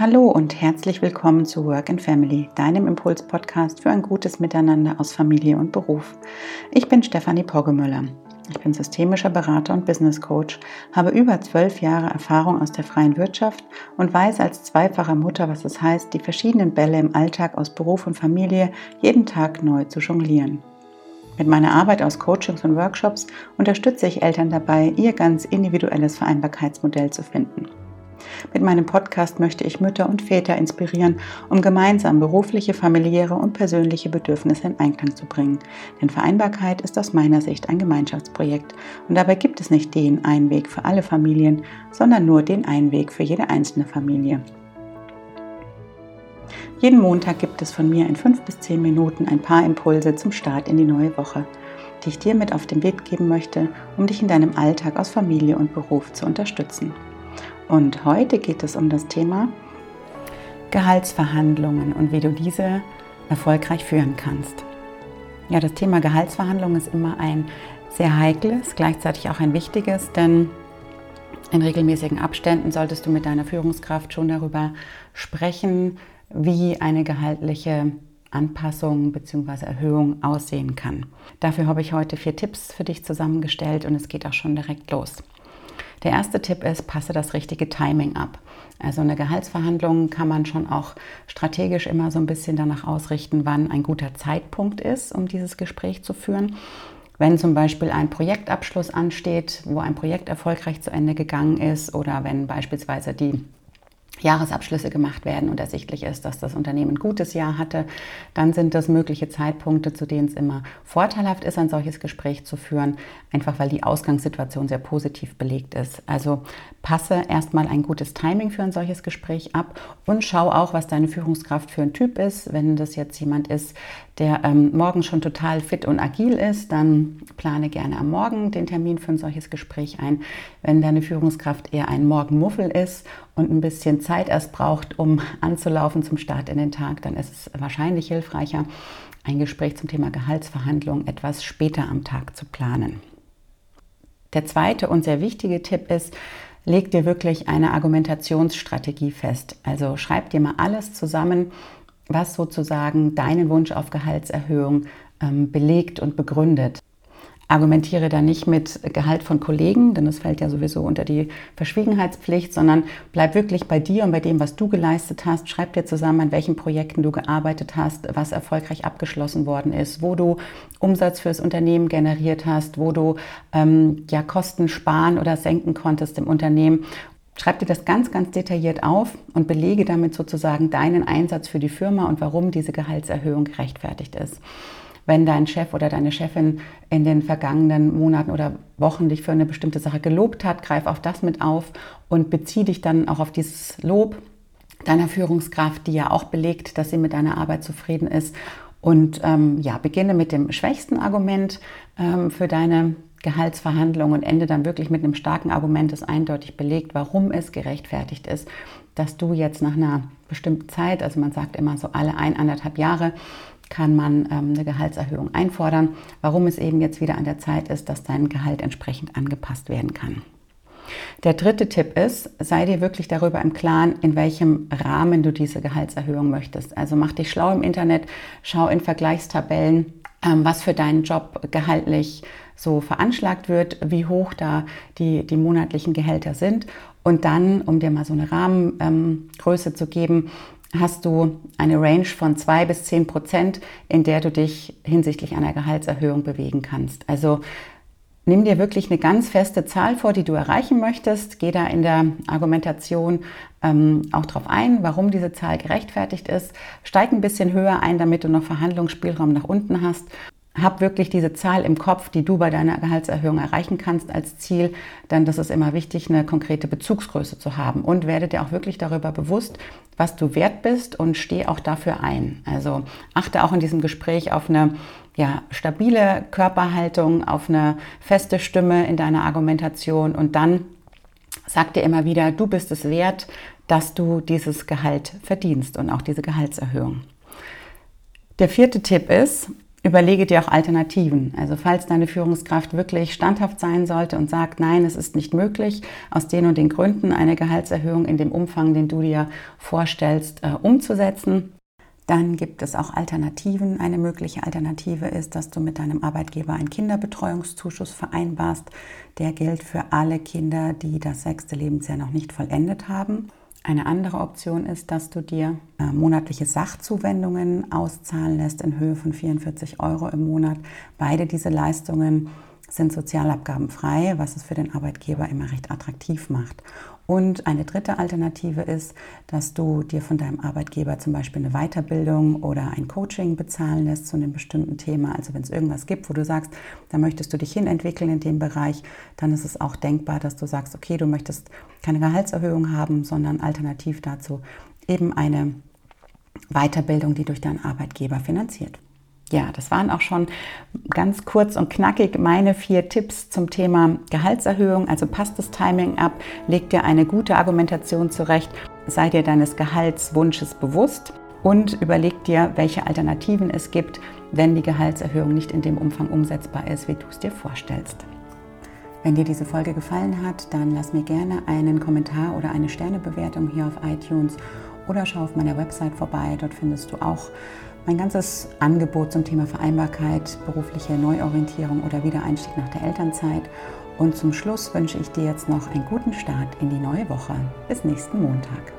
Hallo und herzlich willkommen zu Work and Family, deinem Impuls-Podcast für ein gutes Miteinander aus Familie und Beruf. Ich bin Stefanie Poggemöller. Ich bin systemischer Berater und Business Coach, habe über zwölf Jahre Erfahrung aus der freien Wirtschaft und weiß als zweifache Mutter, was es heißt, die verschiedenen Bälle im Alltag aus Beruf und Familie jeden Tag neu zu jonglieren. Mit meiner Arbeit aus Coachings und Workshops unterstütze ich Eltern dabei, ihr ganz individuelles Vereinbarkeitsmodell zu finden. Mit meinem Podcast möchte ich Mütter und Väter inspirieren, um gemeinsam berufliche, familiäre und persönliche Bedürfnisse in Einklang zu bringen. Denn Vereinbarkeit ist aus meiner Sicht ein Gemeinschaftsprojekt und dabei gibt es nicht den einen Weg für alle Familien, sondern nur den einen Weg für jede einzelne Familie. Jeden Montag gibt es von mir in fünf bis zehn Minuten ein paar Impulse zum Start in die neue Woche, die ich dir mit auf den Weg geben möchte, um dich in deinem Alltag aus Familie und Beruf zu unterstützen. Und heute geht es um das Thema Gehaltsverhandlungen und wie du diese erfolgreich führen kannst. Ja, das Thema Gehaltsverhandlungen ist immer ein sehr heikles, gleichzeitig auch ein wichtiges, denn in regelmäßigen Abständen solltest du mit deiner Führungskraft schon darüber sprechen, wie eine gehaltliche Anpassung bzw. Erhöhung aussehen kann. Dafür habe ich heute vier Tipps für dich zusammengestellt und es geht auch schon direkt los. Der erste Tipp ist, passe das richtige Timing ab. Also eine Gehaltsverhandlung kann man schon auch strategisch immer so ein bisschen danach ausrichten, wann ein guter Zeitpunkt ist, um dieses Gespräch zu führen. Wenn zum Beispiel ein Projektabschluss ansteht, wo ein Projekt erfolgreich zu Ende gegangen ist oder wenn beispielsweise die Jahresabschlüsse gemacht werden und ersichtlich ist, dass das Unternehmen ein gutes Jahr hatte, dann sind das mögliche Zeitpunkte, zu denen es immer vorteilhaft ist, ein solches Gespräch zu führen, einfach weil die Ausgangssituation sehr positiv belegt ist. Also passe erstmal ein gutes Timing für ein solches Gespräch ab und schau auch, was deine Führungskraft für ein Typ ist. Wenn das jetzt jemand ist, der ähm, morgen schon total fit und agil ist, dann plane gerne am Morgen den Termin für ein solches Gespräch ein. Wenn deine Führungskraft eher ein Morgenmuffel ist und ein bisschen Zeit erst braucht, um anzulaufen zum Start in den Tag, dann ist es wahrscheinlich hilfreicher, ein Gespräch zum Thema Gehaltsverhandlung etwas später am Tag zu planen. Der zweite und sehr wichtige Tipp ist, leg dir wirklich eine Argumentationsstrategie fest. Also schreib dir mal alles zusammen, was sozusagen deinen Wunsch auf Gehaltserhöhung ähm, belegt und begründet. Argumentiere da nicht mit Gehalt von Kollegen, denn das fällt ja sowieso unter die Verschwiegenheitspflicht, sondern bleib wirklich bei dir und bei dem, was du geleistet hast. Schreib dir zusammen, an welchen Projekten du gearbeitet hast, was erfolgreich abgeschlossen worden ist, wo du Umsatz fürs Unternehmen generiert hast, wo du ähm, ja Kosten sparen oder senken konntest im Unternehmen Schreib dir das ganz, ganz detailliert auf und belege damit sozusagen deinen Einsatz für die Firma und warum diese Gehaltserhöhung gerechtfertigt ist. Wenn dein Chef oder deine Chefin in den vergangenen Monaten oder Wochen dich für eine bestimmte Sache gelobt hat, greif auch das mit auf und bezieh dich dann auch auf dieses Lob deiner Führungskraft, die ja auch belegt, dass sie mit deiner Arbeit zufrieden ist. Und ähm, ja, beginne mit dem schwächsten Argument ähm, für deine Gehaltsverhandlungen und ende dann wirklich mit einem starken Argument, das eindeutig belegt, warum es gerechtfertigt ist, dass du jetzt nach einer bestimmten Zeit, also man sagt immer so alle ein, anderthalb Jahre, kann man ähm, eine Gehaltserhöhung einfordern, warum es eben jetzt wieder an der Zeit ist, dass dein Gehalt entsprechend angepasst werden kann. Der dritte Tipp ist, sei dir wirklich darüber im Klaren, in welchem Rahmen du diese Gehaltserhöhung möchtest. Also mach dich schlau im Internet, schau in Vergleichstabellen, ähm, was für deinen Job gehaltlich so veranschlagt wird, wie hoch da die, die monatlichen Gehälter sind. Und dann, um dir mal so eine Rahmengröße ähm, zu geben, hast du eine Range von zwei bis zehn Prozent, in der du dich hinsichtlich einer Gehaltserhöhung bewegen kannst. Also nimm dir wirklich eine ganz feste Zahl vor, die du erreichen möchtest. Geh da in der Argumentation ähm, auch darauf ein, warum diese Zahl gerechtfertigt ist. Steig ein bisschen höher ein, damit du noch Verhandlungsspielraum nach unten hast hab wirklich diese Zahl im Kopf, die du bei deiner Gehaltserhöhung erreichen kannst als Ziel, denn das ist immer wichtig, eine konkrete Bezugsgröße zu haben und werde dir auch wirklich darüber bewusst, was du wert bist und steh auch dafür ein. Also achte auch in diesem Gespräch auf eine ja, stabile Körperhaltung, auf eine feste Stimme in deiner Argumentation und dann sag dir immer wieder, du bist es wert, dass du dieses Gehalt verdienst und auch diese Gehaltserhöhung. Der vierte Tipp ist, Überlege dir auch Alternativen. Also falls deine Führungskraft wirklich standhaft sein sollte und sagt, nein, es ist nicht möglich, aus den und den Gründen eine Gehaltserhöhung in dem Umfang, den du dir vorstellst, äh, umzusetzen, dann gibt es auch Alternativen. Eine mögliche Alternative ist, dass du mit deinem Arbeitgeber einen Kinderbetreuungszuschuss vereinbarst. Der gilt für alle Kinder, die das sechste Lebensjahr noch nicht vollendet haben. Eine andere Option ist, dass du dir äh, monatliche Sachzuwendungen auszahlen lässt in Höhe von 44 Euro im Monat. Beide diese Leistungen sind sozialabgabenfrei, was es für den Arbeitgeber immer recht attraktiv macht. Und eine dritte Alternative ist, dass du dir von deinem Arbeitgeber zum Beispiel eine Weiterbildung oder ein Coaching bezahlen lässt zu einem bestimmten Thema. Also wenn es irgendwas gibt, wo du sagst, da möchtest du dich hinentwickeln in dem Bereich, dann ist es auch denkbar, dass du sagst, okay, du möchtest keine Gehaltserhöhung haben, sondern alternativ dazu eben eine Weiterbildung, die durch deinen Arbeitgeber finanziert. Ja, das waren auch schon ganz kurz und knackig meine vier Tipps zum Thema Gehaltserhöhung. Also passt das Timing ab, leg dir eine gute Argumentation zurecht, sei dir deines Gehaltswunsches bewusst und überleg dir, welche Alternativen es gibt, wenn die Gehaltserhöhung nicht in dem Umfang umsetzbar ist, wie du es dir vorstellst. Wenn dir diese Folge gefallen hat, dann lass mir gerne einen Kommentar oder eine Sternebewertung hier auf iTunes oder schau auf meiner Website vorbei. Dort findest du auch mein ganzes Angebot zum Thema Vereinbarkeit, berufliche Neuorientierung oder Wiedereinstieg nach der Elternzeit. Und zum Schluss wünsche ich dir jetzt noch einen guten Start in die neue Woche. Bis nächsten Montag.